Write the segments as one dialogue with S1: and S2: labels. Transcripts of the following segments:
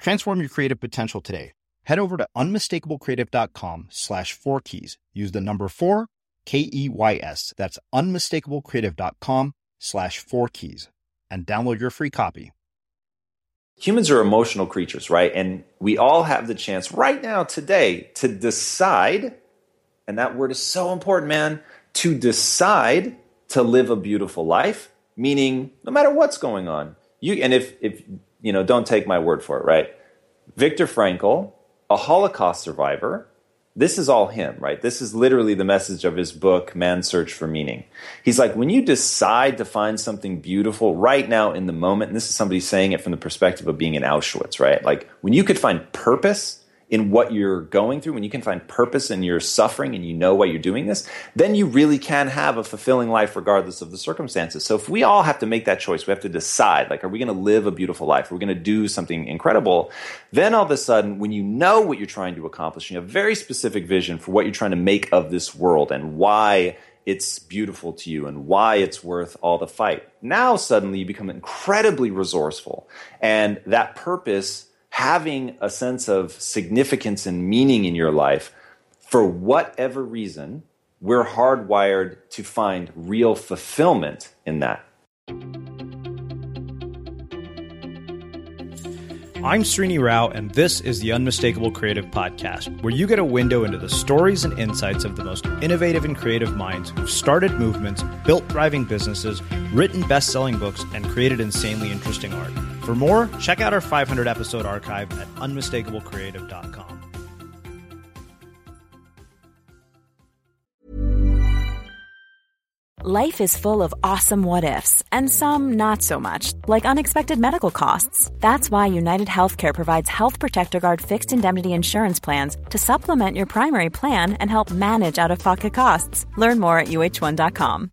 S1: Transform your creative potential today. Head over to unmistakablecreative.com slash four keys. Use the number four, K E Y S. That's unmistakablecreative.com slash four keys and download your free copy.
S2: Humans are emotional creatures, right? And we all have the chance right now, today, to decide, and that word is so important, man, to decide to live a beautiful life, meaning no matter what's going on. You and if if you know, don't take my word for it, right? Viktor Frankl, a Holocaust survivor, this is all him, right? This is literally the message of his book, Man's Search for Meaning. He's like, when you decide to find something beautiful right now in the moment, and this is somebody saying it from the perspective of being in Auschwitz, right? Like, when you could find purpose in what you're going through, when you can find purpose in your suffering and you know why you're doing this, then you really can have a fulfilling life regardless of the circumstances. So if we all have to make that choice, we have to decide, like, are we going to live a beautiful life? Are we going to do something incredible? Then all of a sudden, when you know what you're trying to accomplish, you have a very specific vision for what you're trying to make of this world and why it's beautiful to you and why it's worth all the fight. Now suddenly you become incredibly resourceful and that purpose having a sense of significance and meaning in your life, for whatever reason, we're hardwired to find real fulfillment in that.
S1: I'm Srini Rao, and this is the Unmistakable Creative Podcast, where you get a window into the stories and insights of the most innovative and creative minds who've started movements, built thriving businesses, written best selling books, and created insanely interesting art. For more, check out our 500 episode archive at unmistakablecreative.com.
S3: Life is full of awesome what ifs, and some not so much, like unexpected medical costs. That's why United Healthcare provides Health Protector Guard fixed indemnity insurance plans to supplement your primary plan and help manage out of pocket costs. Learn more at uh1.com.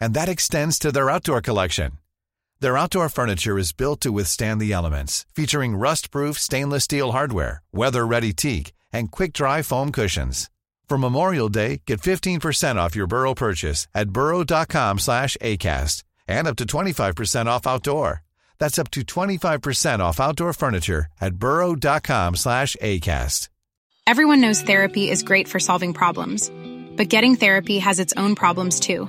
S4: And that extends to their outdoor collection. Their outdoor furniture is built to withstand the elements, featuring rust-proof stainless steel hardware, weather-ready teak, and quick-dry foam cushions. For Memorial Day, get 15% off your Burrow purchase at burrow.com slash ACAST and up to 25% off outdoor. That's up to 25% off outdoor furniture at burrow.com slash ACAST.
S5: Everyone knows therapy is great for solving problems, but getting therapy has its own problems too,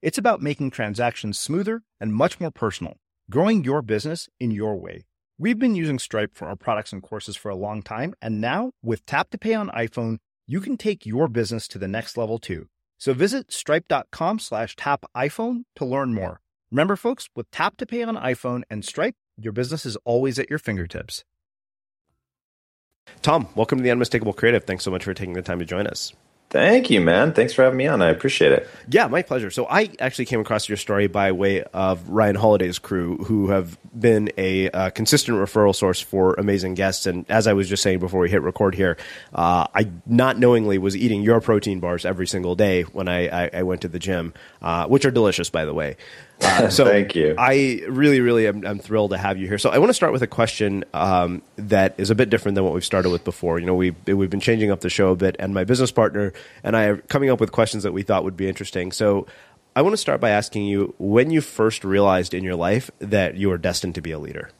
S1: It's about making transactions smoother and much more personal, growing your business in your way. We've been using Stripe for our products and courses for a long time, and now with Tap to Pay on iPhone, you can take your business to the next level too. So visit stripe.com slash tap iPhone to learn more. Remember, folks, with Tap to Pay on iPhone and Stripe, your business is always at your fingertips.
S6: Tom, welcome to the Unmistakable Creative. Thanks so much for taking the time to join us.
S2: Thank you, man. Thanks for having me on. I appreciate it.
S6: Yeah, my pleasure. So I actually came across your story by way of Ryan Holiday's crew, who have been a uh, consistent referral source for amazing guests. And as I was just saying before we hit record here, uh, I not knowingly was eating your protein bars every single day when I, I, I went to the gym, uh, which are delicious, by the way.
S2: Uh, so Thank you.
S6: I really, really am I'm thrilled to have you here. So I want to start with a question um, that is a bit different than what we've started with before. You know, we we've been changing up the show a bit, and my business partner and I are coming up with questions that we thought would be interesting. So I want to start by asking you when you first realized in your life that you were destined to be a leader.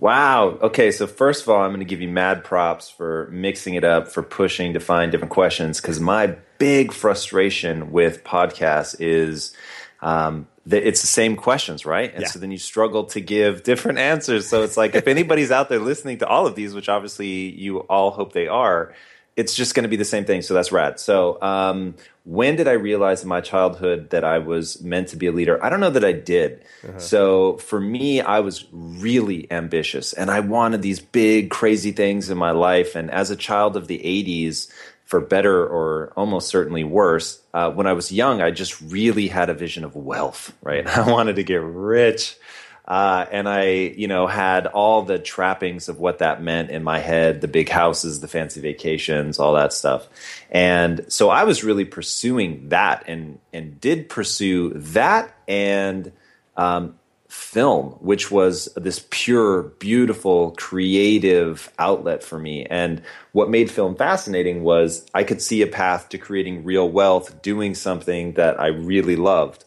S2: Wow. Okay. So first of all, I'm going to give you mad props for mixing it up, for pushing to find different questions. Because my big frustration with podcasts is um, it's the same questions, right? And yeah. so then you struggle to give different answers. So it's like if anybody's out there listening to all of these, which obviously you all hope they are, it's just going to be the same thing. So that's rad. So um, when did I realize in my childhood that I was meant to be a leader? I don't know that I did. Uh-huh. So for me, I was really ambitious and I wanted these big, crazy things in my life. And as a child of the 80s, for better or almost certainly worse, uh, when I was young, I just really had a vision of wealth, right? I wanted to get rich. Uh, and I, you know, had all the trappings of what that meant in my head the big houses, the fancy vacations, all that stuff. And so I was really pursuing that and, and did pursue that and um, film, which was this pure, beautiful, creative outlet for me. And what made film fascinating was I could see a path to creating real wealth, doing something that I really loved.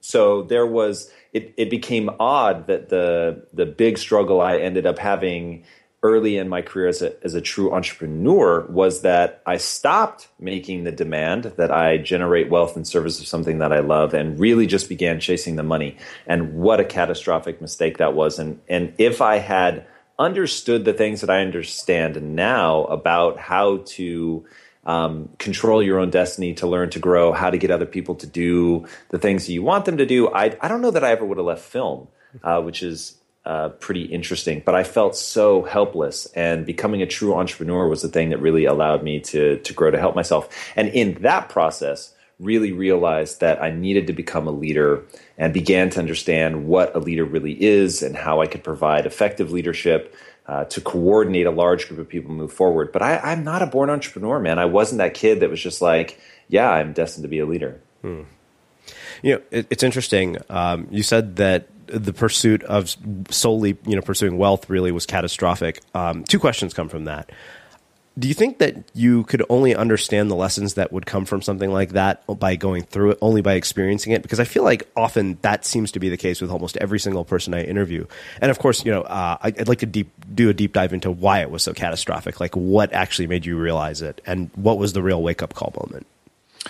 S2: So there was it, it became odd that the the big struggle I ended up having early in my career as a, as a true entrepreneur was that I stopped making the demand that I generate wealth in service of something that I love and really just began chasing the money. And what a catastrophic mistake that was. And, and if I had understood the things that I understand now about how to um, control your own destiny, to learn to grow, how to get other people to do the things that you want them to do, I, I don't know that I ever would have left film, uh, which is uh, pretty interesting. But I felt so helpless, and becoming a true entrepreneur was the thing that really allowed me to to grow to help myself. And in that process, really realized that I needed to become a leader and began to understand what a leader really is and how I could provide effective leadership. Uh, to coordinate a large group of people move forward. But I, am not a born entrepreneur, man. I wasn't that kid that was just like, yeah, I'm destined to be a leader. Hmm.
S6: You know, it, it's interesting. Um, you said that the pursuit of solely you know pursuing wealth really was catastrophic. Um, two questions come from that. Do you think that you could only understand the lessons that would come from something like that by going through it, only by experiencing it? Because I feel like often that seems to be the case with almost every single person I interview. And of course, you know, uh, I'd like to deep, do a deep dive into why it was so catastrophic, like what actually made you realize it, and what was the real wake up call moment.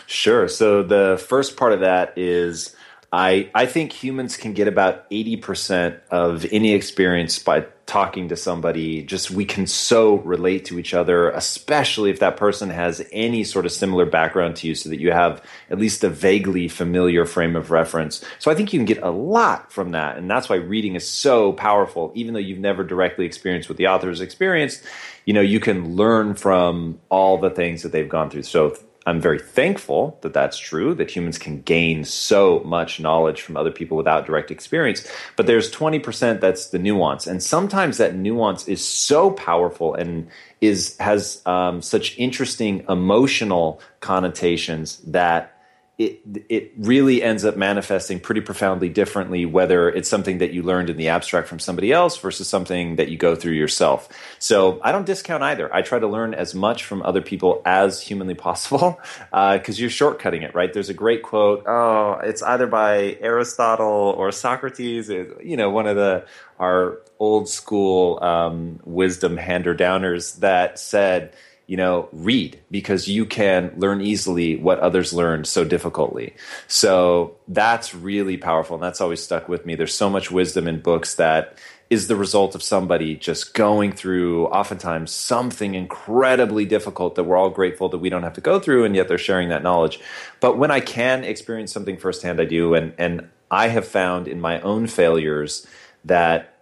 S2: Sure. So the first part of that is I, I think humans can get about 80% of any experience by talking to somebody. Just we can so relate to each other, especially if that person has any sort of similar background to you, so that you have at least a vaguely familiar frame of reference. So I think you can get a lot from that. And that's why reading is so powerful. Even though you've never directly experienced what the author has experienced, you know, you can learn from all the things that they've gone through. So I'm very thankful that that's true, that humans can gain so much knowledge from other people without direct experience. But there's 20% that's the nuance. And sometimes that nuance is so powerful and is has um, such interesting emotional connotations that it it really ends up manifesting pretty profoundly differently whether it's something that you learned in the abstract from somebody else versus something that you go through yourself. So I don't discount either. I try to learn as much from other people as humanly possible because uh, you're shortcutting it, right? There's a great quote. Oh, it's either by Aristotle or Socrates. You know, one of the our old school um, wisdom hander downers that said you know, read because you can learn easily what others learned so difficultly. So that's really powerful. And that's always stuck with me. There's so much wisdom in books that is the result of somebody just going through oftentimes something incredibly difficult that we're all grateful that we don't have to go through and yet they're sharing that knowledge. But when I can experience something firsthand, I do. And, and I have found in my own failures that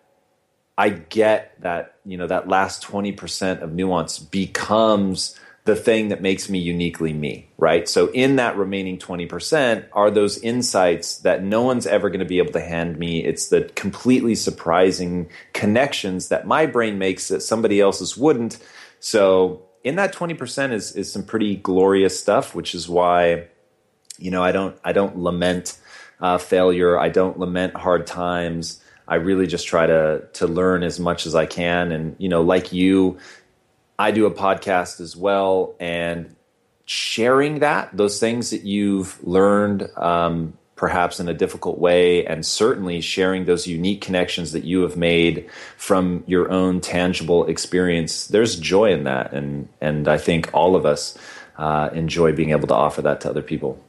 S2: I get that, you know, that last 20% of nuance becomes the thing that makes me uniquely me, right? So in that remaining 20% are those insights that no one's ever going to be able to hand me. It's the completely surprising connections that my brain makes that somebody else's wouldn't. So in that 20% is is some pretty glorious stuff, which is why you know, I don't I don't lament uh, failure. I don't lament hard times. I really just try to to learn as much as I can. And you know, like you, I do a podcast as well, and sharing that those things that you've learned. Um, perhaps in a difficult way, and certainly sharing those unique connections that you have made from your own tangible experience. There's joy in that, and and I think all of us uh, enjoy being able to offer that to other people.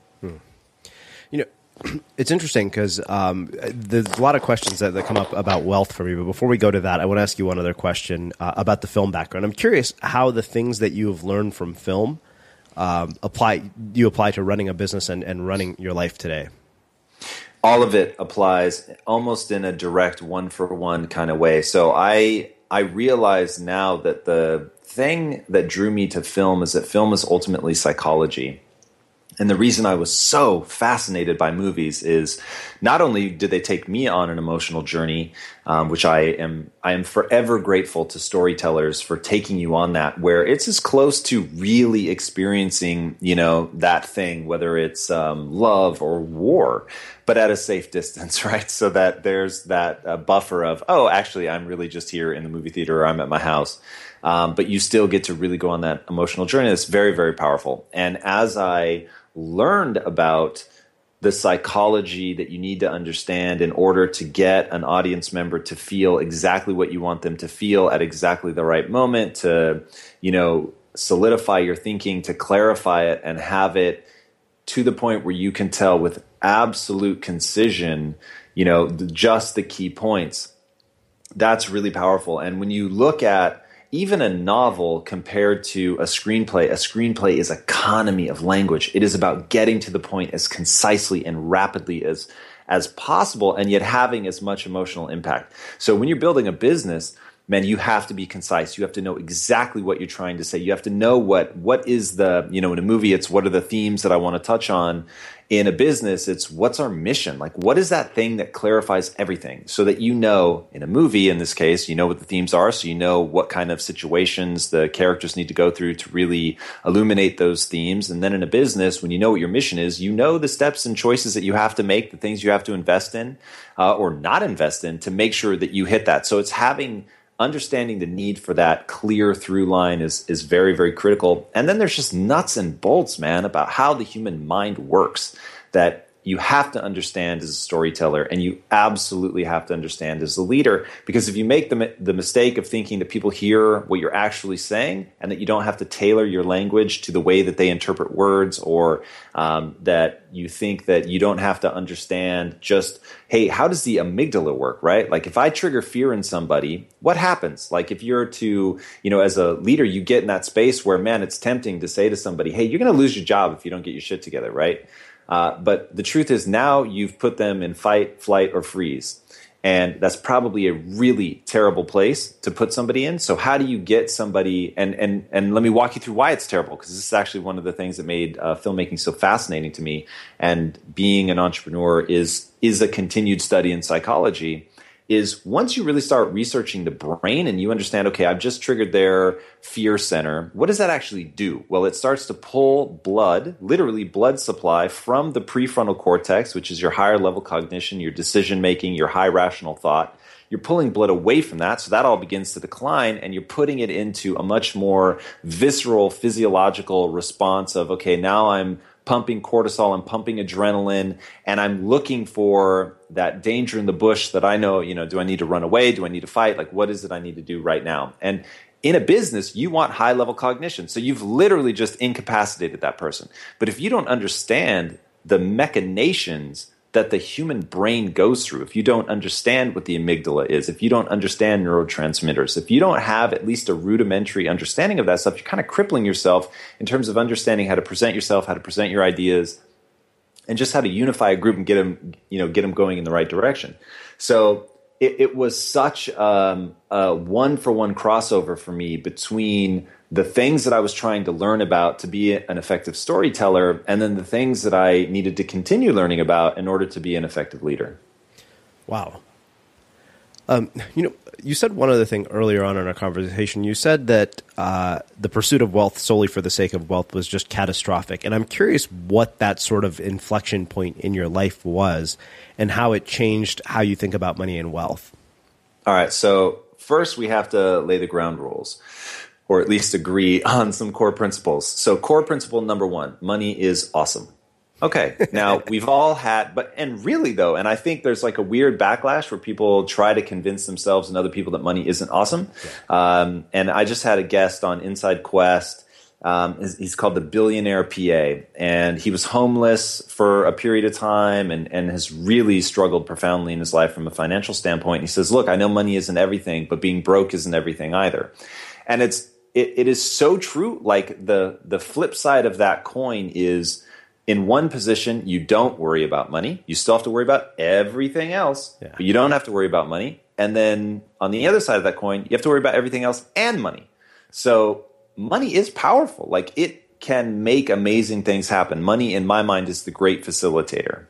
S6: It's interesting because um, there's a lot of questions that, that, come up about wealth for me. But before we go to that, I want to ask you one other question uh, about the film background. I'm curious how the things that you have learned from film um, apply you apply to running a business and, and running your life today.
S2: All of it applies almost in a direct one for one kind of way. So I I realize now that the thing that drew me to film is that film is ultimately psychology and the reason I was so fascinated by movies is not only did they take me on an emotional journey, um, which I am I am forever grateful to storytellers for taking you on that, where it's as close to really experiencing, you know, that thing, whether it's um, love or war, but at a safe distance, right? So that there's that uh, buffer of, oh, actually, I'm really just here in the movie theater, or I'm at my house. Um, but you still get to really go on that emotional journey. It's very, very powerful. And as I learned about the psychology that you need to understand in order to get an audience member to feel exactly what you want them to feel at exactly the right moment to you know solidify your thinking to clarify it and have it to the point where you can tell with absolute concision you know just the key points. That's really powerful. And when you look at even a novel compared to a screenplay, a screenplay is economy of language. It is about getting to the point as concisely and rapidly as as possible and yet having as much emotional impact. So when you're building a business, man, you have to be concise. You have to know exactly what you're trying to say. You have to know what what is the, you know, in a movie it's what are the themes that I want to touch on in a business, it's what's our mission? Like, what is that thing that clarifies everything so that you know, in a movie, in this case, you know what the themes are. So you know what kind of situations the characters need to go through to really illuminate those themes. And then in a business, when you know what your mission is, you know the steps and choices that you have to make, the things you have to invest in uh, or not invest in to make sure that you hit that. So it's having understanding the need for that clear through line is is very very critical. And then there's just nuts and bolts man about how the human mind works that you have to understand as a storyteller and you absolutely have to understand as a leader because if you make the, the mistake of thinking that people hear what you're actually saying and that you don't have to tailor your language to the way that they interpret words or um, that you think that you don't have to understand just hey how does the amygdala work right? Like if i trigger fear in somebody what happens? Like if you're to you know as a leader you get in that space where man it's tempting to say to somebody hey you're going to lose your job if you don't get your shit together right uh, but the truth is now you've put them in fight, flight, or freeze. And that's probably a really terrible place to put somebody in. So how do you get somebody and and and let me walk you through why it's terrible because this is actually one of the things that made uh, filmmaking so fascinating to me. And being an entrepreneur is is a continued study in psychology. Is once you really start researching the brain and you understand, okay, I've just triggered their fear center, what does that actually do? Well, it starts to pull blood, literally blood supply, from the prefrontal cortex, which is your higher level cognition, your decision making, your high rational thought. You're pulling blood away from that, so that all begins to decline, and you're putting it into a much more visceral, physiological response of, okay, now I'm pumping cortisol, I'm pumping adrenaline, and I'm looking for that danger in the bush that I know, you know, do I need to run away? Do I need to fight? Like, what is it I need to do right now? And in a business, you want high level cognition. So you've literally just incapacitated that person. But if you don't understand the machinations that the human brain goes through, if you don't understand what the amygdala is, if you don't understand neurotransmitters, if you don't have at least a rudimentary understanding of that stuff, you're kind of crippling yourself in terms of understanding how to present yourself, how to present your ideas, and just how to unify a group and get them, you know, get them going in the right direction. So it, it was such um, a one for one crossover for me between the things that I was trying to learn about to be an effective storyteller, and then the things that I needed to continue learning about in order to be an effective leader.
S6: Wow. Um, you know, you said one other thing earlier on in our conversation. You said that uh, the pursuit of wealth solely for the sake of wealth was just catastrophic, and I'm curious what that sort of inflection point in your life was, and how it changed how you think about money and wealth.
S2: All right. So first, we have to lay the ground rules or at least agree on some core principles. So, core principle number one money is awesome. Okay, now we've all had, but, and really though, and I think there's like a weird backlash where people try to convince themselves and other people that money isn't awesome. Um, and I just had a guest on Inside Quest. Um, he's called the Billionaire PA, and he was homeless for a period of time and, and has really struggled profoundly in his life from a financial standpoint. And he says, Look, I know money isn't everything, but being broke isn't everything either. And it's it, it is so true. Like the the flip side of that coin is in one position you don't worry about money. You still have to worry about everything else, yeah. but you don't have to worry about money. And then on the other side of that coin, you have to worry about everything else and money. So money is powerful. Like it can make amazing things happen. Money, in my mind, is the great facilitator.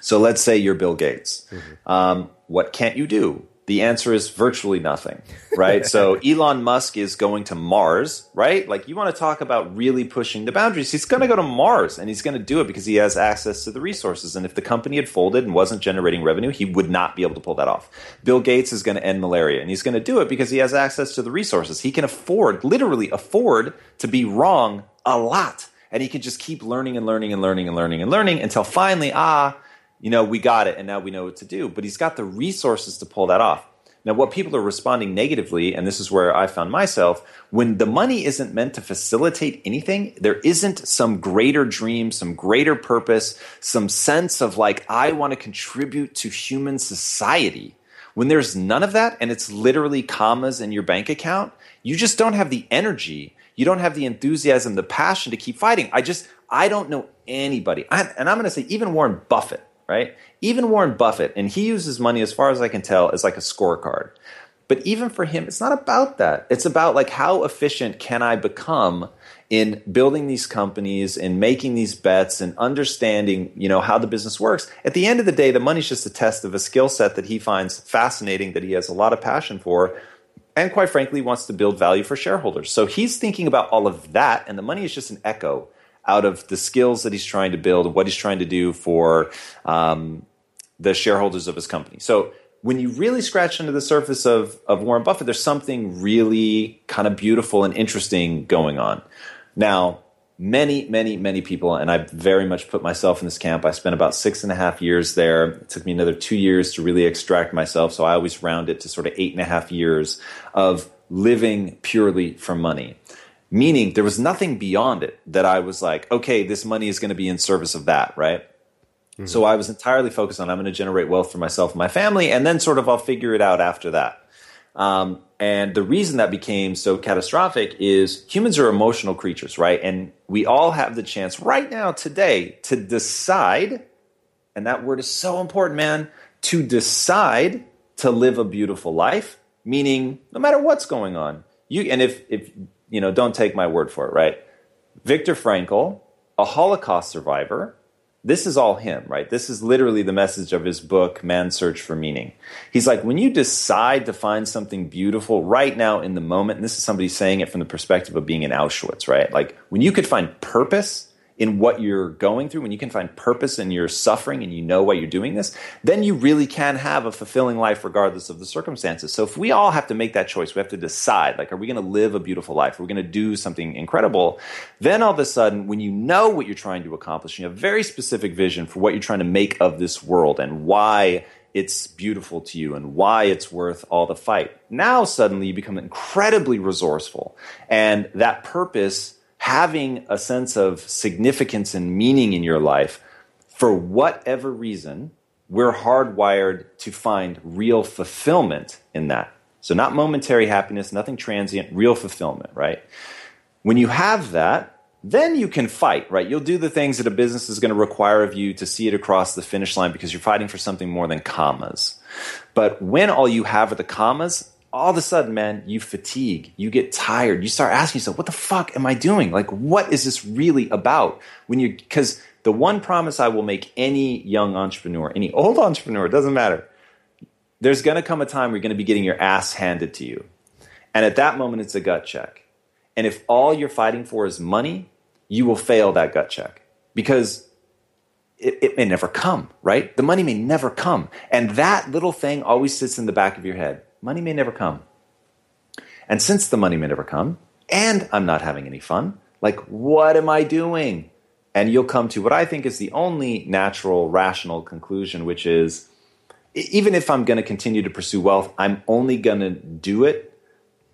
S2: So let's say you're Bill Gates. Mm-hmm. Um, what can't you do? The answer is virtually nothing, right? so Elon Musk is going to Mars, right? Like you want to talk about really pushing the boundaries. He's going to go to Mars and he's going to do it because he has access to the resources. And if the company had folded and wasn't generating revenue, he would not be able to pull that off. Bill Gates is going to end malaria and he's going to do it because he has access to the resources. He can afford, literally afford to be wrong a lot. And he can just keep learning and learning and learning and learning and learning until finally, ah, you know, we got it and now we know what to do. But he's got the resources to pull that off. Now, what people are responding negatively, and this is where I found myself, when the money isn't meant to facilitate anything, there isn't some greater dream, some greater purpose, some sense of like, I want to contribute to human society. When there's none of that and it's literally commas in your bank account, you just don't have the energy. You don't have the enthusiasm, the passion to keep fighting. I just, I don't know anybody. I, and I'm going to say, even Warren Buffett right? Even Warren Buffett, and he uses money, as far as I can tell, as like a scorecard. But even for him, it's not about that. It's about like how efficient can I become in building these companies and making these bets and understanding, you know, how the business works. At the end of the day, the money's just a test of a skill set that he finds fascinating, that he has a lot of passion for, and quite frankly, wants to build value for shareholders. So he's thinking about all of that, and the money is just an echo out of the skills that he's trying to build, what he's trying to do for um, the shareholders of his company. So when you really scratch under the surface of, of Warren Buffett, there's something really kind of beautiful and interesting going on. Now, many, many, many people, and I very much put myself in this camp. I spent about six and a half years there. It took me another two years to really extract myself. So I always round it to sort of eight and a half years of living purely for money meaning there was nothing beyond it that I was like, okay, this money is going to be in service of that, right? Mm-hmm. So I was entirely focused on I'm going to generate wealth for myself and my family, and then sort of I'll figure it out after that. Um, and the reason that became so catastrophic is humans are emotional creatures, right? And we all have the chance right now, today, to decide, and that word is so important, man, to decide to live a beautiful life, meaning no matter what's going on. You, and if, if you know, don't take my word for it, right? Viktor Frankl, a Holocaust survivor, this is all him, right? This is literally the message of his book, Man's Search for Meaning. He's like, when you decide to find something beautiful right now in the moment, and this is somebody saying it from the perspective of being in Auschwitz, right? Like when you could find purpose in what you're going through, when you can find purpose in your suffering and you know why you're doing this, then you really can have a fulfilling life regardless of the circumstances. So if we all have to make that choice, we have to decide, like, are we going to live a beautiful life? Are we going to do something incredible? Then all of a sudden, when you know what you're trying to accomplish, you have a very specific vision for what you're trying to make of this world and why it's beautiful to you and why it's worth all the fight. Now suddenly you become incredibly resourceful and that purpose having a sense of significance and meaning in your life, for whatever reason, we're hardwired to find real fulfillment in that. So, not momentary happiness, nothing transient, real fulfillment, right? When you have that, then you can fight, right? You'll do the things that a business is going to require of you to see it across the finish line because you're fighting for something more than commas. But when all you have are the commas, all of a sudden, man, you fatigue, you get tired, you start asking yourself, what the fuck am I doing? Like, what is this really about? When you, because the one promise I will make any young entrepreneur, any old entrepreneur, doesn't matter. There's going to come a time where you're going to be getting your ass handed to you. And at that moment, it's a gut check. And if all you're fighting for is money, you will fail that gut check because it, it, may never come, right? The money may never come. And that little thing always sits in the back of your head money may never come. And since the money may never come, and I'm not having any fun, like, what am I doing? And you'll come to what I think is the only natural, rational conclusion, which is even if I'm going to continue to pursue wealth, I'm only going to do it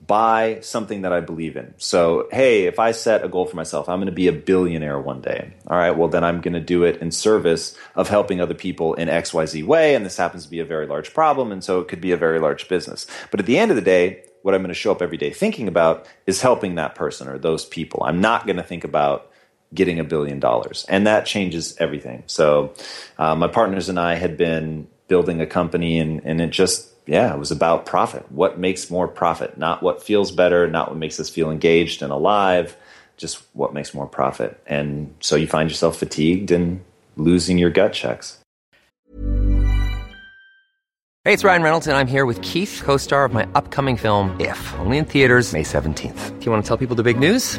S2: by something that I believe in. So, hey, if I set a goal for myself, I'm going to be a billionaire one day. All right, well, then I'm going to do it in service of helping other people in XYZ way. And this happens to be a very large problem. And so it could be a very large business. But at the end of the day, what I'm going to show up every day thinking about is helping that person or those people. I'm not going to think about getting a billion dollars. And that changes everything. So, uh, my partners and I had been building a company and, and it just yeah, it was about profit. What makes more profit? Not what feels better, not what makes us feel engaged and alive, just what makes more profit. And so you find yourself fatigued and losing your gut checks.
S7: Hey, it's Ryan Reynolds, and I'm here with Keith, co star of my upcoming film, If, only in theaters, May 17th. Do you want to tell people the big news?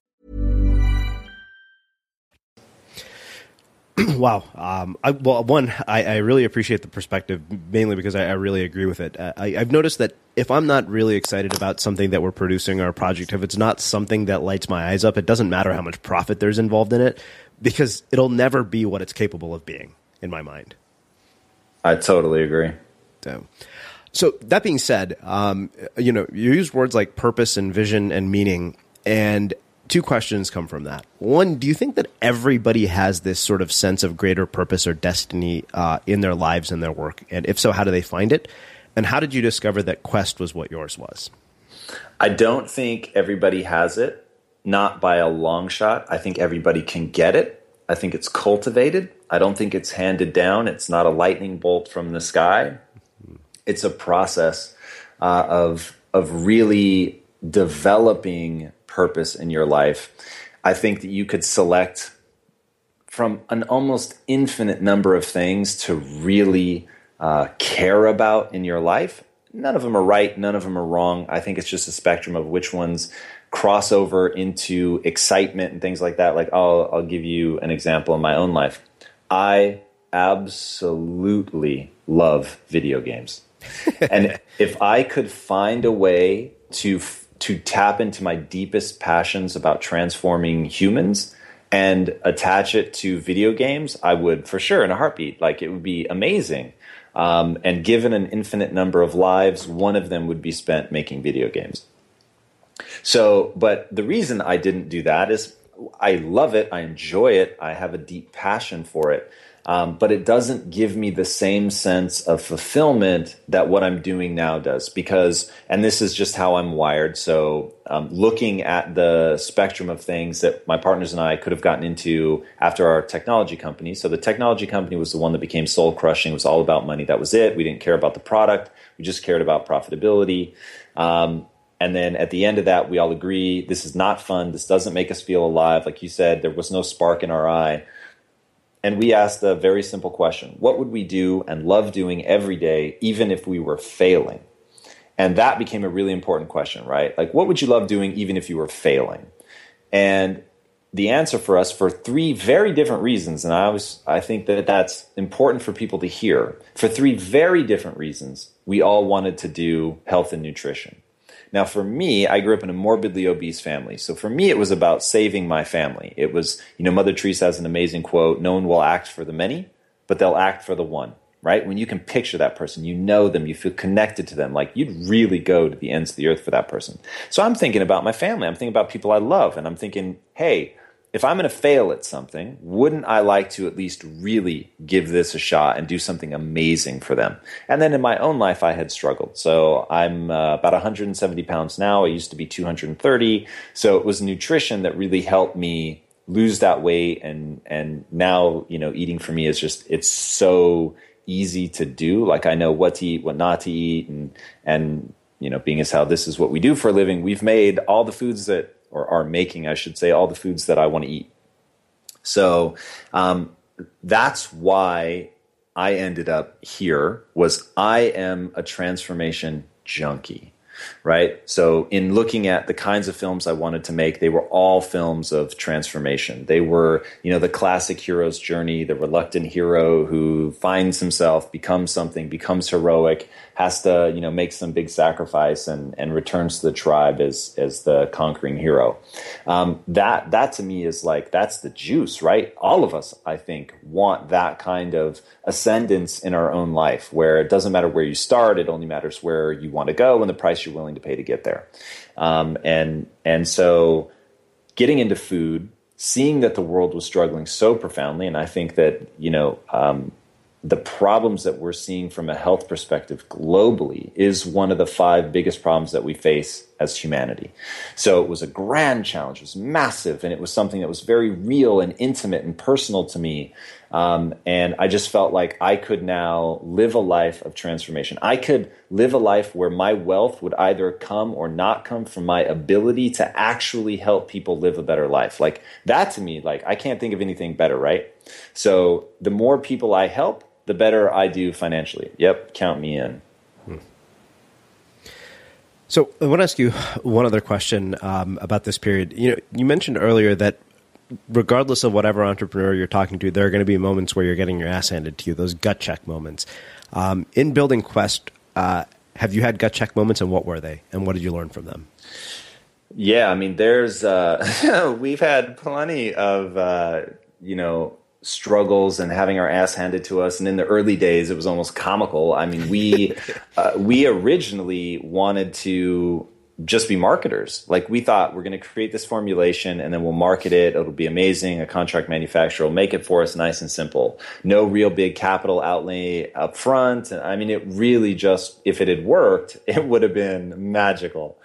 S6: wow. Um, I, well, one, I, I, really appreciate the perspective, mainly because I, I really agree with it. Uh, I, I've noticed that if I'm not really excited about something that we're producing or a project, if it's not something that lights my eyes up, it doesn't matter how much profit there's involved in it, because it'll never be what it's capable of being in my mind.
S2: I totally agree.
S6: So, so that being said, um, you know, you use words like purpose and vision and meaning, and two questions come from that. One, do you think that everybody has this sort of sense of greater purpose or destiny uh, in their lives and their work? And if so, how do they find it? And how did you discover that Quest was what yours was?
S2: I don't think everybody has it, not by a long shot. I think everybody can get it. I think it's cultivated. I don't think it's handed down. It's not a lightning bolt from the sky. It's a process uh, of of really developing purpose in your life. I think that you could select from an almost infinite number of things to really uh, care about in your life. None of them are right, none of them are wrong. I think it's just a spectrum of which ones cross over into excitement and things like that. Like, I'll, I'll give you an example in my own life. I absolutely love video games. and if I could find a way to to tap into my deepest passions about transforming humans and attach it to video games, I would for sure in a heartbeat. Like it would be amazing. Um, and given an infinite number of lives, one of them would be spent making video games. So, but the reason I didn't do that is I love it, I enjoy it, I have a deep passion for it. Um, but it doesn't give me the same sense of fulfillment that what I'm doing now does. Because, and this is just how I'm wired. So, um, looking at the spectrum of things that my partners and I could have gotten into after our technology company. So, the technology company was the one that became soul crushing. It was all about money. That was it. We didn't care about the product. We just cared about profitability. Um, and then at the end of that, we all agree this is not fun. This doesn't make us feel alive. Like you said, there was no spark in our eye. And we asked a very simple question What would we do and love doing every day, even if we were failing? And that became a really important question, right? Like, what would you love doing even if you were failing? And the answer for us for three very different reasons and i was i think that that's important for people to hear for three very different reasons we all wanted to do health and nutrition now, for me, I grew up in a morbidly obese family. So for me, it was about saving my family. It was, you know, Mother Teresa has an amazing quote no one will act for the many, but they'll act for the one, right? When you can picture that person, you know them, you feel connected to them, like you'd really go to the ends of the earth for that person. So I'm thinking about my family. I'm thinking about people I love, and I'm thinking, hey, if I'm going to fail at something, wouldn't I like to at least really give this a shot and do something amazing for them? And then in my own life, I had struggled. So I'm uh, about 170 pounds now. I used to be 230. So it was nutrition that really helped me lose that weight. And, and now, you know, eating for me is just, it's so easy to do. Like I know what to eat, what not to eat. And, and, you know, being as how this is what we do for a living, we've made all the foods that or are making, I should say, all the foods that I want to eat. So um, that's why I ended up here. Was I am a transformation junkie. right? So, in looking at the kinds of films I wanted to make, they were all films of transformation. They were, you know, the classic hero's journey, the reluctant hero who finds himself, becomes something, becomes heroic, has to, you know, make some big sacrifice and, and returns to the tribe as, as the conquering hero. Um, that, that to me is like, that's the juice, right? All of us, I think, want that kind of ascendance in our own life where it doesn't matter where you start, it only matters where you want to go and the price you're willing to pay to get there. Um, and, and so getting into food, seeing that the world was struggling so profoundly, and I think that, you know, um, the problems that we're seeing from a health perspective globally is one of the five biggest problems that we face as humanity. So it was a grand challenge, it was massive, and it was something that was very real and intimate and personal to me. Um, and I just felt like I could now live a life of transformation. I could live a life where my wealth would either come or not come from my ability to actually help people live a better life. Like that to me, like I can't think of anything better, right? So the more people I help, the better I do financially. Yep, count me in. Hmm.
S6: So I want to ask you one other question um, about this period. You know, you mentioned earlier that regardless of whatever entrepreneur you're talking to, there are going to be moments where you're getting your ass handed to you. Those gut check moments. Um, in building Quest, uh, have you had gut check moments, and what were they, and what did you learn from them?
S2: Yeah, I mean, there's uh, we've had plenty of uh, you know struggles and having our ass handed to us. And in the early days it was almost comical. I mean we uh, we originally wanted to just be marketers. Like we thought we're going to create this formulation and then we'll market it. It'll be amazing. A contract manufacturer will make it for us nice and simple. No real big capital outlay up front. And i mean it really just if it had worked it would have been magical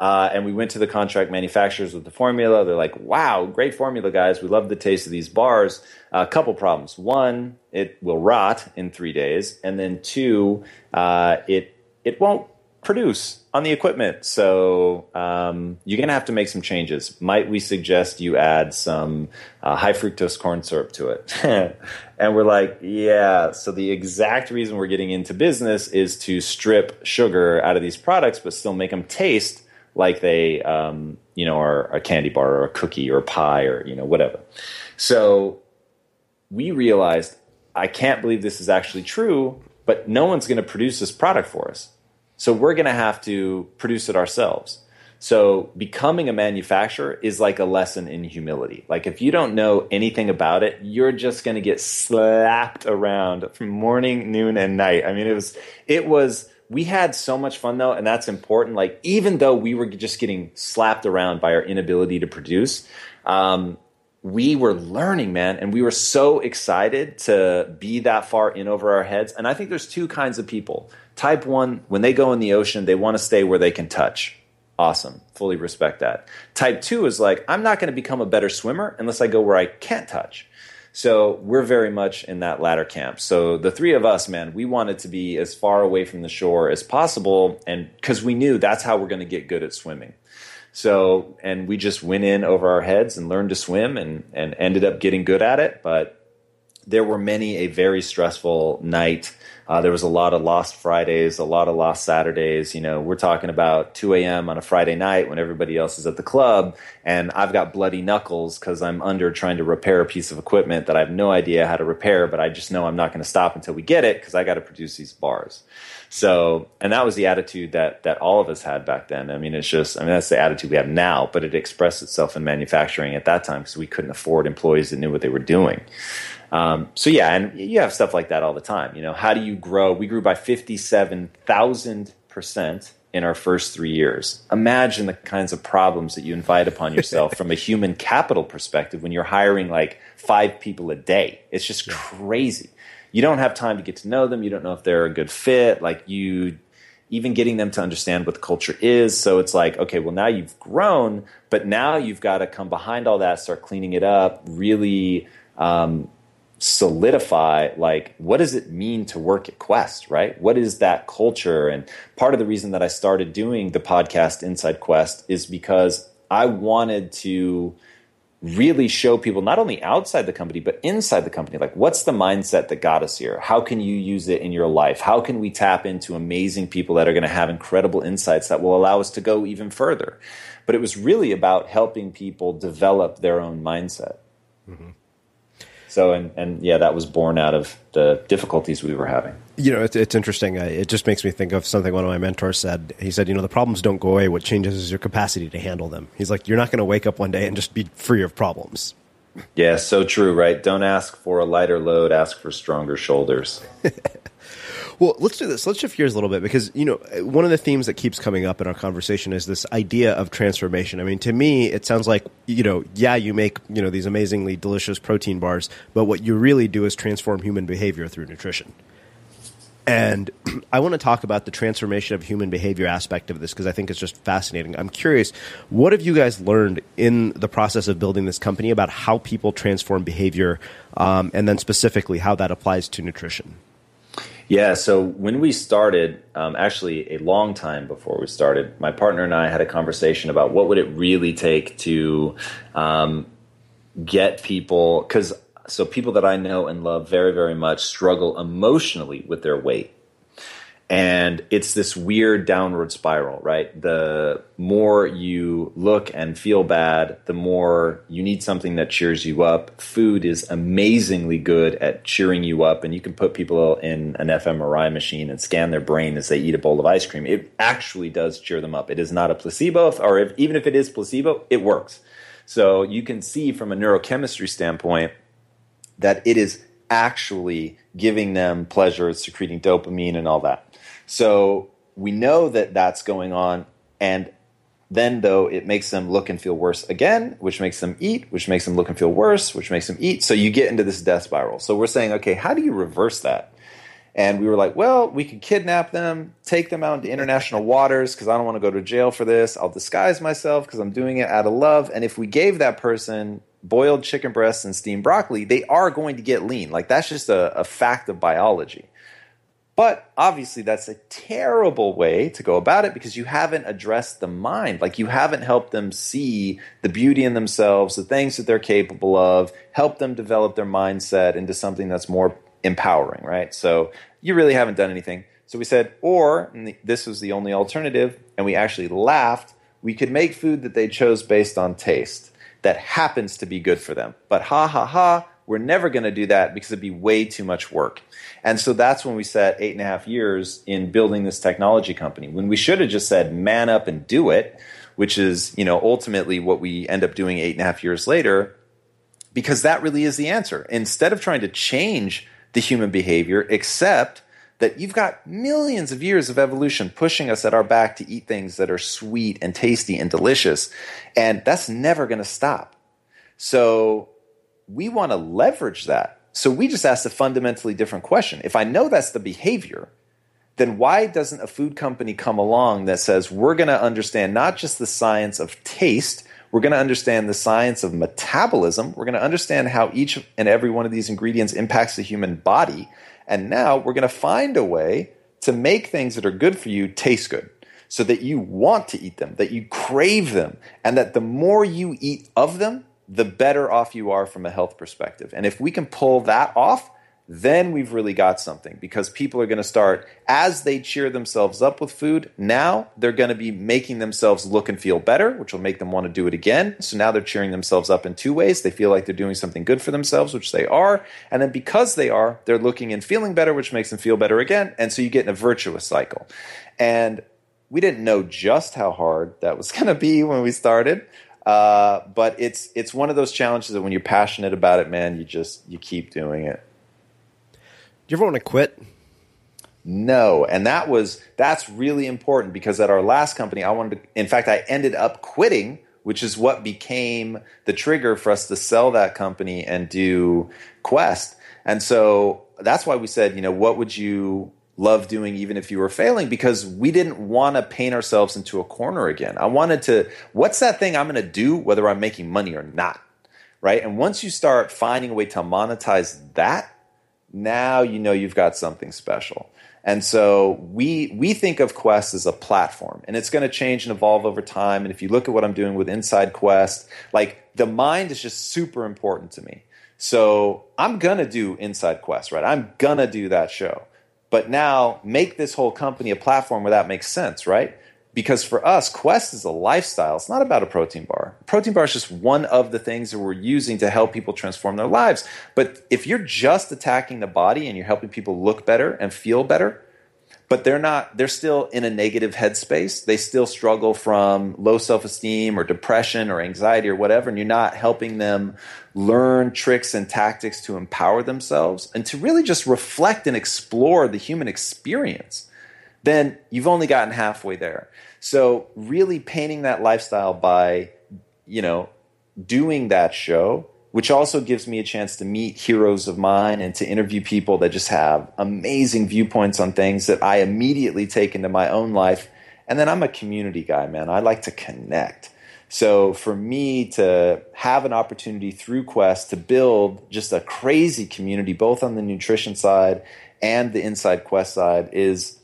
S2: uh, and we went to the contract manufacturers with the formula. They're like, wow, great formula, guys. We love the taste of these bars. A uh, couple problems. One, it will rot in three days. And then two, uh, it, it won't produce on the equipment. So um, you're going to have to make some changes. Might we suggest you add some uh, high fructose corn syrup to it? and we're like, yeah. So the exact reason we're getting into business is to strip sugar out of these products, but still make them taste like they um, you know are a candy bar or a cookie or a pie or you know whatever. So we realized I can't believe this is actually true, but no one's going to produce this product for us. So we're going to have to produce it ourselves. So becoming a manufacturer is like a lesson in humility. Like if you don't know anything about it, you're just going to get slapped around from morning, noon, and night. I mean, it was it was we had so much fun though, and that's important. Like even though we were just getting slapped around by our inability to produce, um, we were learning, man, and we were so excited to be that far in over our heads. And I think there's two kinds of people. Type one, when they go in the ocean, they want to stay where they can touch. Awesome. Fully respect that. Type two is like, I'm not going to become a better swimmer unless I go where I can't touch. So we're very much in that latter camp. So the three of us, man, we wanted to be as far away from the shore as possible, and because we knew that's how we're going to get good at swimming. So and we just went in over our heads and learned to swim, and and ended up getting good at it. But there were many a very stressful night uh, there was a lot of lost Fridays, a lot of lost Saturdays. You know, we're talking about 2 a.m. on a Friday night when everybody else is at the club, and I've got bloody knuckles because I'm under trying to repair a piece of equipment that I have no idea how to repair, but I just know I'm not going to stop until we get it because I got to produce these bars. So, and that was the attitude that that all of us had back then. I mean, it's just, I mean, that's the attitude we have now, but it expressed itself in manufacturing at that time because we couldn't afford employees that knew what they were doing. Um, so yeah, and you have stuff like that all the time. You know, how do you grow? We grew by fifty-seven thousand percent in our first three years. Imagine the kinds of problems that you invite upon yourself from a human capital perspective when you're hiring like five people a day. It's just yeah. crazy. You don't have time to get to know them. You don't know if they're a good fit. Like you, even getting them to understand what the culture is. So it's like, okay, well, now you've grown, but now you've got to come behind all that, start cleaning it up, really um, solidify like what does it mean to work at quest right? What is that culture? And part of the reason that i started doing the podcast inside quest is because i wanted to really show people not only outside the company but inside the company. Like what's the mindset that got us here? How can you use it in your life? How can we tap into amazing people that are going to have incredible insights that will allow us to go even further? But it was really about helping people develop their own mindset. Mm-hmm. So, and, and yeah, that was born out of the difficulties we were having.
S6: You know, it's, it's interesting. it just makes me think of something one of my mentors said. He said, you know, the problems don't go away. What changes is your capacity to handle them. He's like, you're not going to wake up one day and just be free of problems.
S2: Yeah, so true, right? Don't ask for a lighter load, ask for stronger shoulders.
S6: Well, let's do this. Let's shift gears a little bit because you know one of the themes that keeps coming up in our conversation is this idea of transformation. I mean, to me, it sounds like you know, yeah, you make you know these amazingly delicious protein bars, but what you really do is transform human behavior through nutrition. And I want to talk about the transformation of human behavior aspect of this because I think it's just fascinating. I'm curious, what have you guys learned in the process of building this company about how people transform behavior, um, and then specifically how that applies to nutrition?
S2: Yeah, so when we started, um, actually a long time before we started, my partner and I had a conversation about what would it really take to um, get people, because so people that I know and love very, very much struggle emotionally with their weight and it's this weird downward spiral right? The more you look and feel bad the more you need something that cheers you up. Food is amazingly good at cheering you up and you can put people in an fMRI machine and scan their brain as they eat a bowl of ice cream. It actually does cheer them up. It is not a placebo or if, even if it is placebo it works. So you can see from a neurochemistry standpoint that it is actually giving them pleasure secreting dopamine and all that so we know that that's going on. And then, though, it makes them look and feel worse again, which makes them eat, which makes them look and feel worse, which makes them eat. So you get into this death spiral. So we're saying, okay, how do you reverse that? And we were like, well, we could kidnap them, take them out into international waters because I don't want to go to jail for this. I'll disguise myself because I'm doing it out of love. And if we gave that person boiled chicken breasts and steamed broccoli, they are going to get lean. Like that's just a, a fact of biology. But obviously, that's a terrible way to go about it because you haven't addressed the mind. Like, you haven't helped them see the beauty in themselves, the things that they're capable of, help them develop their mindset into something that's more empowering, right? So, you really haven't done anything. So, we said, or this was the only alternative, and we actually laughed. We could make food that they chose based on taste that happens to be good for them. But ha ha ha, we're never going to do that because it'd be way too much work. And so that's when we set eight and a half years in building this technology company. When we should have just said, man up and do it, which is, you know, ultimately what we end up doing eight and a half years later, because that really is the answer. Instead of trying to change the human behavior, except that you've got millions of years of evolution pushing us at our back to eat things that are sweet and tasty and delicious. And that's never going to stop. So we want to leverage that so we just asked a fundamentally different question. If I know that's the behavior, then why doesn't a food company come along that says we're going to understand not just the science of taste, we're going to understand the science of metabolism, we're going to understand how each and every one of these ingredients impacts the human body, and now we're going to find a way to make things that are good for you taste good so that you want to eat them, that you crave them, and that the more you eat of them, the better off you are from a health perspective. And if we can pull that off, then we've really got something because people are going to start, as they cheer themselves up with food, now they're going to be making themselves look and feel better, which will make them want to do it again. So now they're cheering themselves up in two ways. They feel like they're doing something good for themselves, which they are. And then because they are, they're looking and feeling better, which makes them feel better again. And so you get in a virtuous cycle. And we didn't know just how hard that was going to be when we started. Uh, but it's it's one of those challenges that when you're passionate about it, man, you just you keep doing it.
S6: Do you ever want to quit?
S2: No, and that was that's really important because at our last company, I wanted to. In fact, I ended up quitting, which is what became the trigger for us to sell that company and do Quest. And so that's why we said, you know, what would you love doing even if you were failing because we didn't want to paint ourselves into a corner again. I wanted to, what's that thing I'm going to do whether I'm making money or not? Right. And once you start finding a way to monetize that, now you know you've got something special. And so we we think of Quest as a platform, and it's going to change and evolve over time. And if you look at what I'm doing with Inside Quest, like the mind is just super important to me. So I'm gonna do Inside Quest, right? I'm gonna do that show. But now make this whole company a platform where that makes sense, right? Because for us, Quest is a lifestyle. It's not about a protein bar. Protein bar is just one of the things that we're using to help people transform their lives. But if you're just attacking the body and you're helping people look better and feel better, but they're not they're still in a negative headspace. They still struggle from low self-esteem or depression or anxiety or whatever and you're not helping them learn tricks and tactics to empower themselves and to really just reflect and explore the human experience then you've only gotten halfway there. So really painting that lifestyle by you know doing that show which also gives me a chance to meet heroes of mine and to interview people that just have amazing viewpoints on things that I immediately take into my own life. And then I'm a community guy, man. I like to connect. So for me to have an opportunity through Quest to build just a crazy community, both on the nutrition side and the inside Quest side, is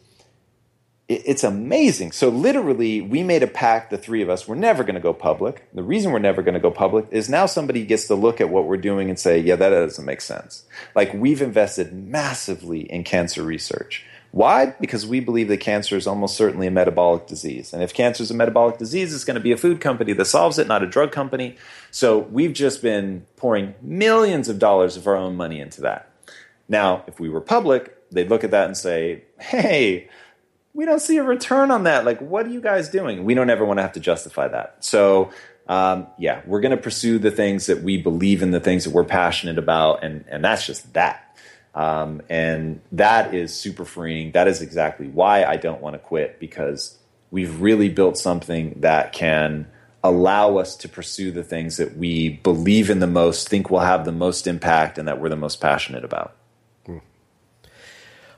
S2: it's amazing. So literally, we made a pact, the three of us, we're never going to go public. The reason we're never going to go public is now somebody gets to look at what we're doing and say, yeah, that doesn't make sense. Like we've invested massively in cancer research. Why? Because we believe that cancer is almost certainly a metabolic disease. And if cancer is a metabolic disease, it's going to be a food company that solves it, not a drug company. So we've just been pouring millions of dollars of our own money into that. Now, if we were public, they'd look at that and say, hey, we don't see a return on that. Like, what are you guys doing? We don't ever want to have to justify that. So, um, yeah, we're going to pursue the things that we believe in, the things that we're passionate about, and and that's just that. Um, and that is super freeing. That is exactly why I don't want to quit because we've really built something that can allow us to pursue the things that we believe in the most, think will have the most impact, and that we're the most passionate about.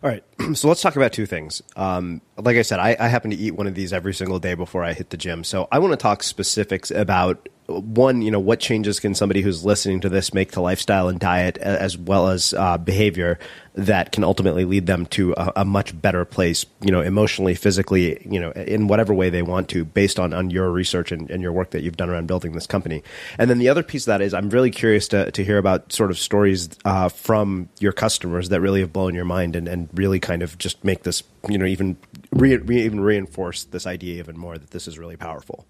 S6: All right, so let's talk about two things. Um, like I said, I, I, happen to eat one of these every single day before I hit the gym. So I want to talk specifics about one, you know, what changes can somebody who's listening to this make to lifestyle and diet, as well as uh, behavior that can ultimately lead them to a, a, much better place, you know, emotionally, physically, you know, in whatever way they want to, based on, on your research and, and your work that you've done around building this company. And then the other piece of that is I'm really curious to, to hear about sort of stories uh, from your customers that really have blown your mind and, and really kind of just make this, you know, even re, re, even reinforce this idea even more that this is really powerful.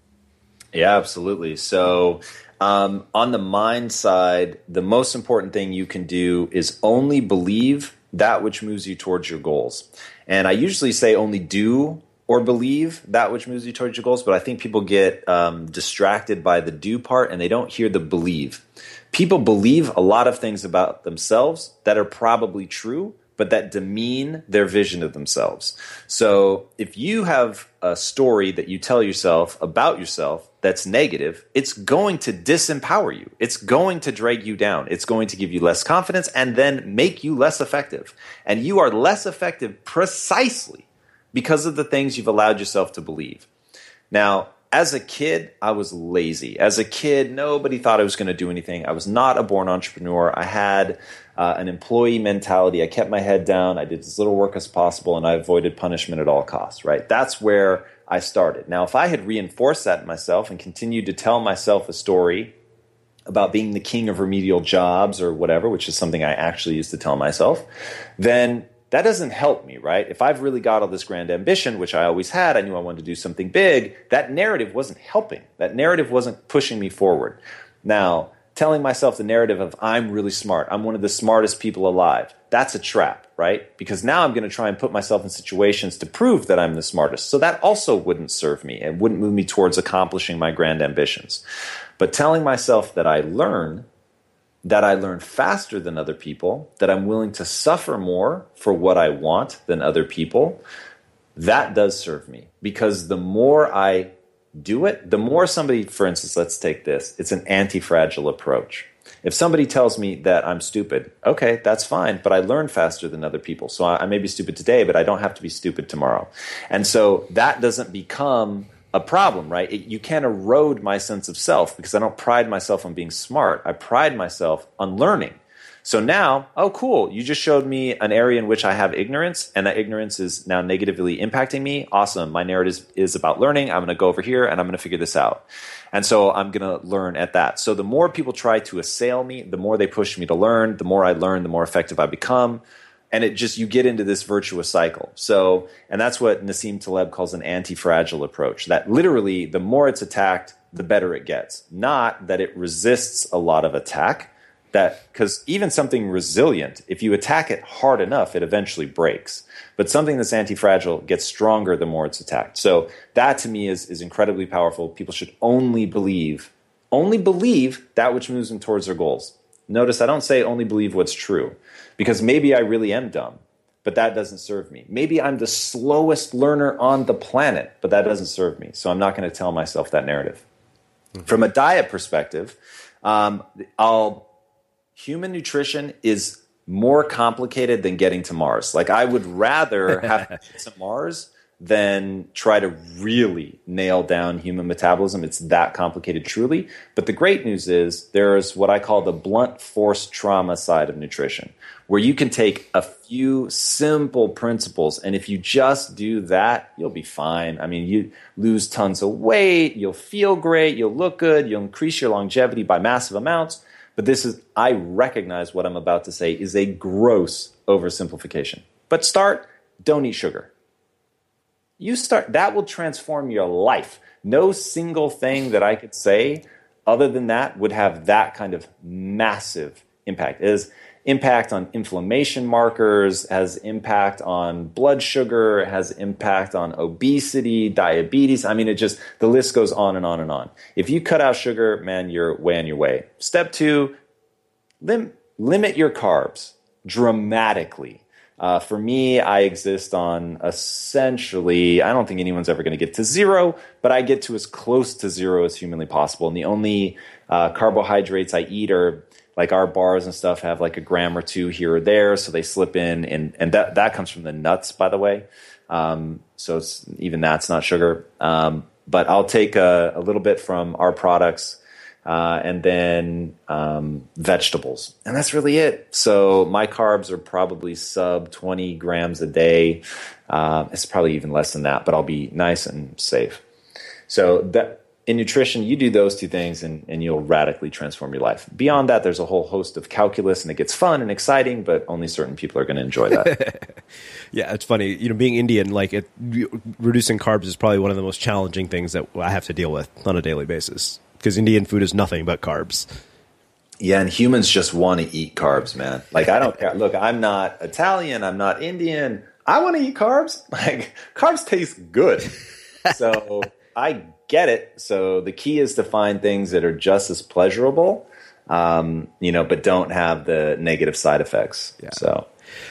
S2: Yeah, absolutely. So, um, on the mind side, the most important thing you can do is only believe that which moves you towards your goals. And I usually say only do or believe that which moves you towards your goals, but I think people get um, distracted by the do part and they don't hear the believe. People believe a lot of things about themselves that are probably true, but that demean their vision of themselves. So if you have a story that you tell yourself about yourself that's negative, it's going to disempower you. It's going to drag you down. It's going to give you less confidence and then make you less effective. And you are less effective precisely because of the things you've allowed yourself to believe. Now, as a kid, I was lazy. As a kid, nobody thought I was going to do anything. I was not a born entrepreneur. I had uh, an employee mentality. I kept my head down. I did as little work as possible, and I avoided punishment at all costs. Right? That's where I started. Now, if I had reinforced that in myself and continued to tell myself a story about being the king of remedial jobs or whatever, which is something I actually used to tell myself, then that doesn't help me, right? If I've really got all this grand ambition, which I always had, I knew I wanted to do something big, that narrative wasn't helping. That narrative wasn't pushing me forward. Now, telling myself the narrative of I'm really smart, I'm one of the smartest people alive, that's a trap, right? Because now I'm going to try and put myself in situations to prove that I'm the smartest. So that also wouldn't serve me and wouldn't move me towards accomplishing my grand ambitions. But telling myself that I learn that I learn faster than other people, that I'm willing to suffer more for what I want than other people, that does serve me. Because the more I do it, the more somebody, for instance, let's take this, it's an anti fragile approach. If somebody tells me that I'm stupid, okay, that's fine, but I learn faster than other people. So I, may be stupid today, but I don't have to be stupid tomorrow. And so that doesn't become a problem, right? It, you can't erode my sense of self because I don't pride myself on being smart. I pride myself on learning. So now, oh, cool. You just showed me an area in which I have ignorance, and that ignorance is now negatively impacting me. Awesome. My narrative is about learning. I'm going to go over here and I'm going to figure this out. And so I'm going to learn at that. So the more people try to assail me, the more they push me to learn. The more I learn, the more effective I become. And it just, you get into this virtuous cycle. So, and that's what Nassim Taleb calls an anti fragile approach. That literally, the more it's attacked, the better it gets. Not that it resists a lot of attack that because even something resilient, if you attack it hard enough, it eventually breaks. But something that's anti-fragile gets stronger the more it's attacked. So that to me is is incredibly powerful. People should only believe, only believe that which moves them towards their goals. Notice I don't say only believe what's true, because maybe I really am dumb, but that doesn't serve me. Maybe I'm the slowest learner on the planet, but that doesn't serve me. So I'm not going to tell myself that narrative. Mm-hmm. From a diet perspective, um, I'll human nutrition is more complicated than getting to Mars. Like I would rather have to get to Mars than try to really nail down human metabolism. It's that complicated truly. But the great news is there's what I call the blunt force trauma side of nutrition, where you can take a few simple principles and if you just do that, you'll be fine. I mean, you lose tons of weight, you'll feel great, you'll look good, you'll increase your longevity by massive amounts but this is, I recognize what I'm about to say is a gross oversimplification. But start, don't eat sugar. You start, that will transform your life. No single thing that I could say other than that would have that kind of massive impact. Is impact on inflammation markers, has impact on blood sugar, has impact on obesity, diabetes. I mean, it just, the list goes on and on and on. If you cut out sugar, man, you're way on your way. Step two, lim- limit your carbs dramatically. Uh, for me, I exist on essentially, I don't think anyone's ever going to get to zero, but I get to as close to zero as humanly possible. And the only uh, carbohydrates I eat are like our bars and stuff have like a gram or two here or there, so they slip in, and and that that comes from the nuts, by the way. Um, so even that's not sugar. Um, but I'll take a, a, little bit from our products, uh, and then um, vegetables, and that's really it. So my carbs are probably sub twenty grams a day. Uh, it's probably even less than that, but I'll be nice and safe. So that in nutrition, you do those two things and, and you'll radically transform your life. Beyond that, there's a whole host of calculus and it gets fun and exciting, but only certain people are going to enjoy that.
S6: yeah, it's funny. You know, being Indian, like it, reducing carbs is probably one of the most challenging things that I have to deal with on a daily basis because Indian food is nothing but carbs.
S2: Yeah, and humans just want to eat carbs, man. Like I don't care. Look, I'm not Italian. I'm not Indian. I want to eat carbs. Like carbs taste good. So I get it. So the key is to find things that are just as pleasurable, um, you know, but don't have the negative side effects. Yeah. So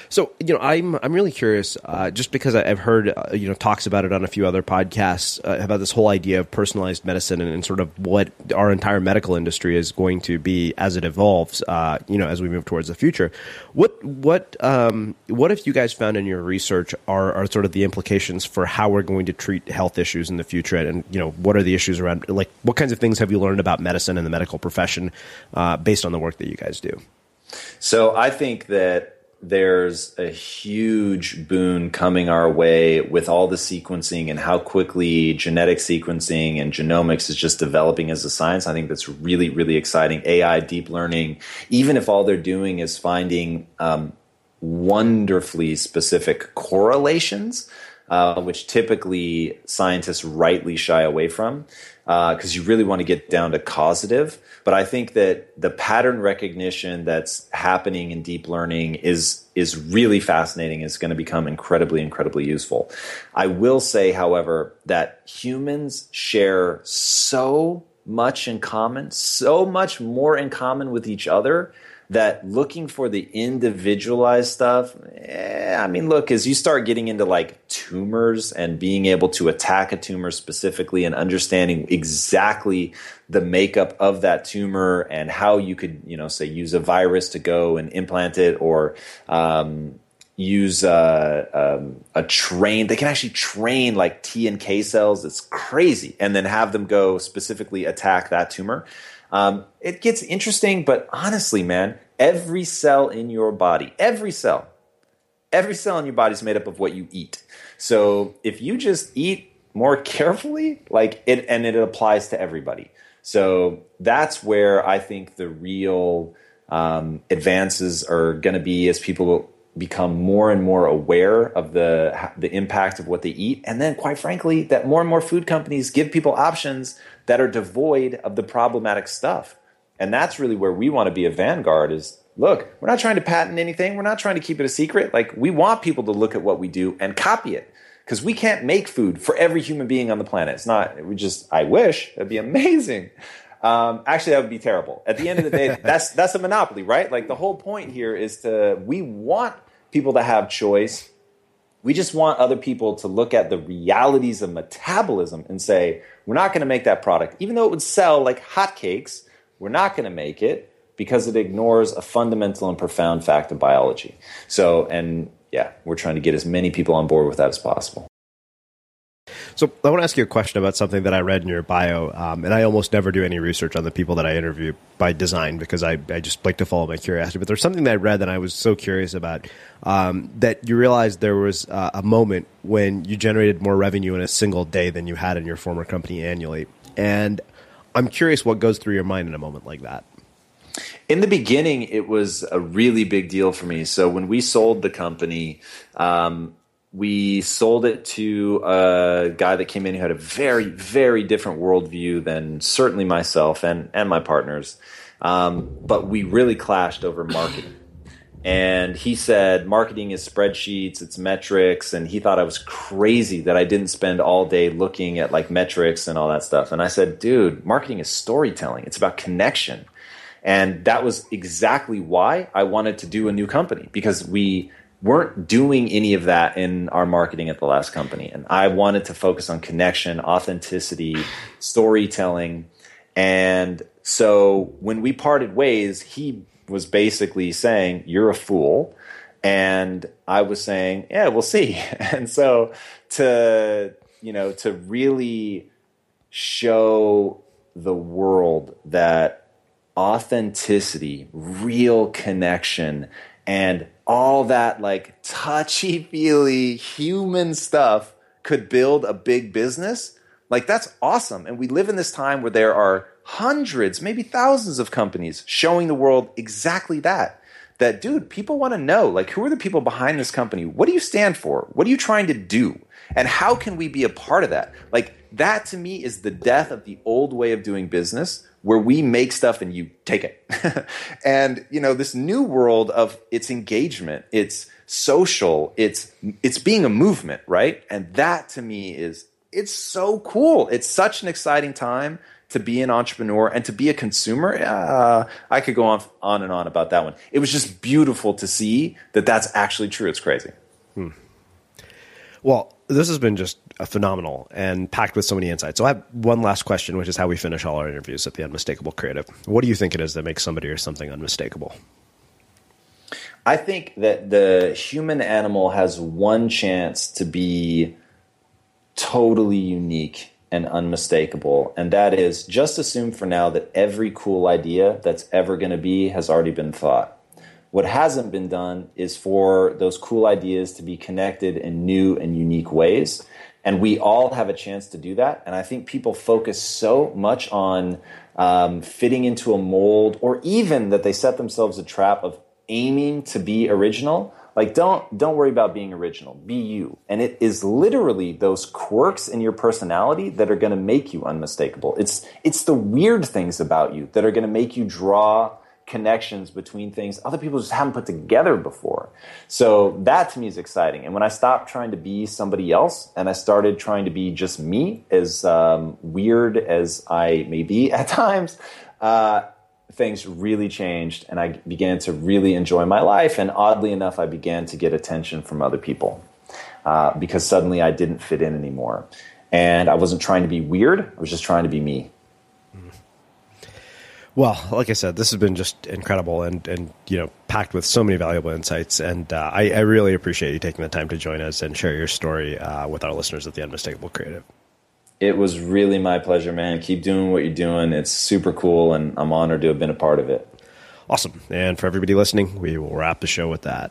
S6: so you know, I'm I'm really curious, uh, just because I've heard uh, you know talks about it on a few other podcasts uh, about this whole idea of personalized medicine and, and, sort of what our entire medical industry is going to be as it evolves. Uh, you know, as we move towards the future. What what um, what if you guys found in your research are are sort of the implications for how we're going to treat health issues in the future, and you know, what are the issues around like what kinds of things have you learned about medicine and the medical profession uh, based on the work that you guys do?
S2: So I think that there's a huge boon coming our way with all the sequencing and how quickly genetic sequencing and genomics is just developing as a science. I think that's really, really exciting. AI, deep learning, even if all they're doing is finding um, wonderfully specific correlations, uh, which typically scientists rightly shy away from because uh, you really want to get down to causative. But I think that the pattern recognition that's happening in deep learning is is really fascinating. Is going to become incredibly, incredibly useful. I will say, however, that humans share so much in common, so much more in common with each other that looking for the individualized stuff, eh, I mean, look, as you start getting into like tumors and being able to attack a tumor specifically and understanding exactly the makeup of that tumor and how you could, you know, say use a virus to go and implant it or, um, use uh, um, a train. They can actually train like T and K cells. It's crazy, and then have them go specifically attack that tumor. Um, it gets interesting, but honestly, man, every cell in your body, every cell, every cell in your body is made up of what you eat. So if you just eat more carefully, like it, and it applies to everybody. So that's where I think the real um, advances are going to be as people become more and more aware of the the impact of what they eat, and then, quite frankly, that more and more food companies give people options that are devoid of the problematic stuff. And that's really where we want to be a vanguard. Is look, we're not trying to patent anything. We're not trying to keep it a secret. Like we want people to look at what we do and copy it because we can't make food for every human being on the planet. It's not. We just. I wish that'd be amazing. Um, actually, that would be terrible. At the end of the day, that's that's a monopoly, right? Like the whole point here is to we want people to have choice. We just want other people to look at the realities of metabolism and say, we're not going to make that product, even though it would sell like hotcakes. We're not going to make it because it ignores a fundamental and profound fact of biology. So, and yeah, we're trying to get as many people on board with that as possible.
S6: So I want to ask you a question about something that I read in your bio, um, and I almost never do any research on the people that I interview by design because I, I just like to follow my curiosity. But there's something that I read that I was so curious about um, that you realized there was uh, a moment when you generated more revenue in a single day than you had in your former company annually, and I'm curious what goes through your mind in a moment like that.
S2: In the beginning, it was a really big deal for me. So when we sold the company, um, we sold it to a guy that came in who had a very, very different worldview than certainly myself and, and my partners. Um, but we really clashed over marketing. And he said, marketing is spreadsheets, it's metrics. And he thought I was crazy that I didn't spend all day looking at like metrics and all that stuff. And I said, dude, marketing is storytelling, it's about connection. And that was exactly why I wanted to do a new company because we weren't doing any of that in our marketing at the last company. And I wanted to focus on connection, authenticity, storytelling. And so when we parted ways, he was basically saying, You're a fool. And I was saying, Yeah, we'll see. And so to, you know, to really show the world that authenticity, real connection, and all that like touchy feely human stuff could build a big business, like that's awesome. And we live in this time where there are hundreds, maybe thousands of companies showing the world exactly that. That, dude, people want to know, like, who are the people behind this company? What do you stand for? What are you trying to do? And how can we be a part of that? Like, that to me is the death of the old way of doing business where we make stuff and you take it. and you know, this new world of its engagement, it's social, it's it's being a movement, right? And that to me is it's so cool. It's such an exciting time to be an entrepreneur and to be a consumer. Uh, I could go on on and on about that one. It was just beautiful to see that that's actually true. It's crazy. Hmm.
S6: Well, this has been just phenomenal and packed with so many insights. So I have one last question, which is how we finish all our interviews at the Unmistakable Creative. What do you think it is that makes somebody or something unmistakable?
S2: I think that the human animal has one chance to be totally unique and unmistakable, and that is just assume for now that every cool idea that's ever going to be has already been thought. What hasn't been done is for those cool ideas to be connected in new and unique ways. And we all have a chance to do that. And I think people focus so much on um, fitting into a mold or even that they set themselves a trap of aiming to be original. Like don't don't worry about being original. Be you. And it is literally those quirks in your personality that are going to make you unmistakable. It's it's the weird things about you that are going to make you draw connections between things other people just haven't put together before. So that to me is exciting. And when I stopped trying to be somebody else and I started trying to be just me, as um, weird as I may be at times, uh, things really changed and I began to really enjoy my life. And oddly enough, I began to get attention from other people uh, because suddenly I didn't fit in anymore. And I wasn't trying to be weird, I was just trying to be me.
S6: Well, like I said, this has been just incredible and, and you know packed with so many valuable insights, and uh, I, I, really appreciate you taking the time to join us and share your story uh, with our listeners at the Unmistakable Creative.
S2: It was really my pleasure, man. Keep doing what you're doing. It's super cool, and I'm honored to have been a part of it.
S6: Awesome. And for everybody listening, we will wrap the show with that.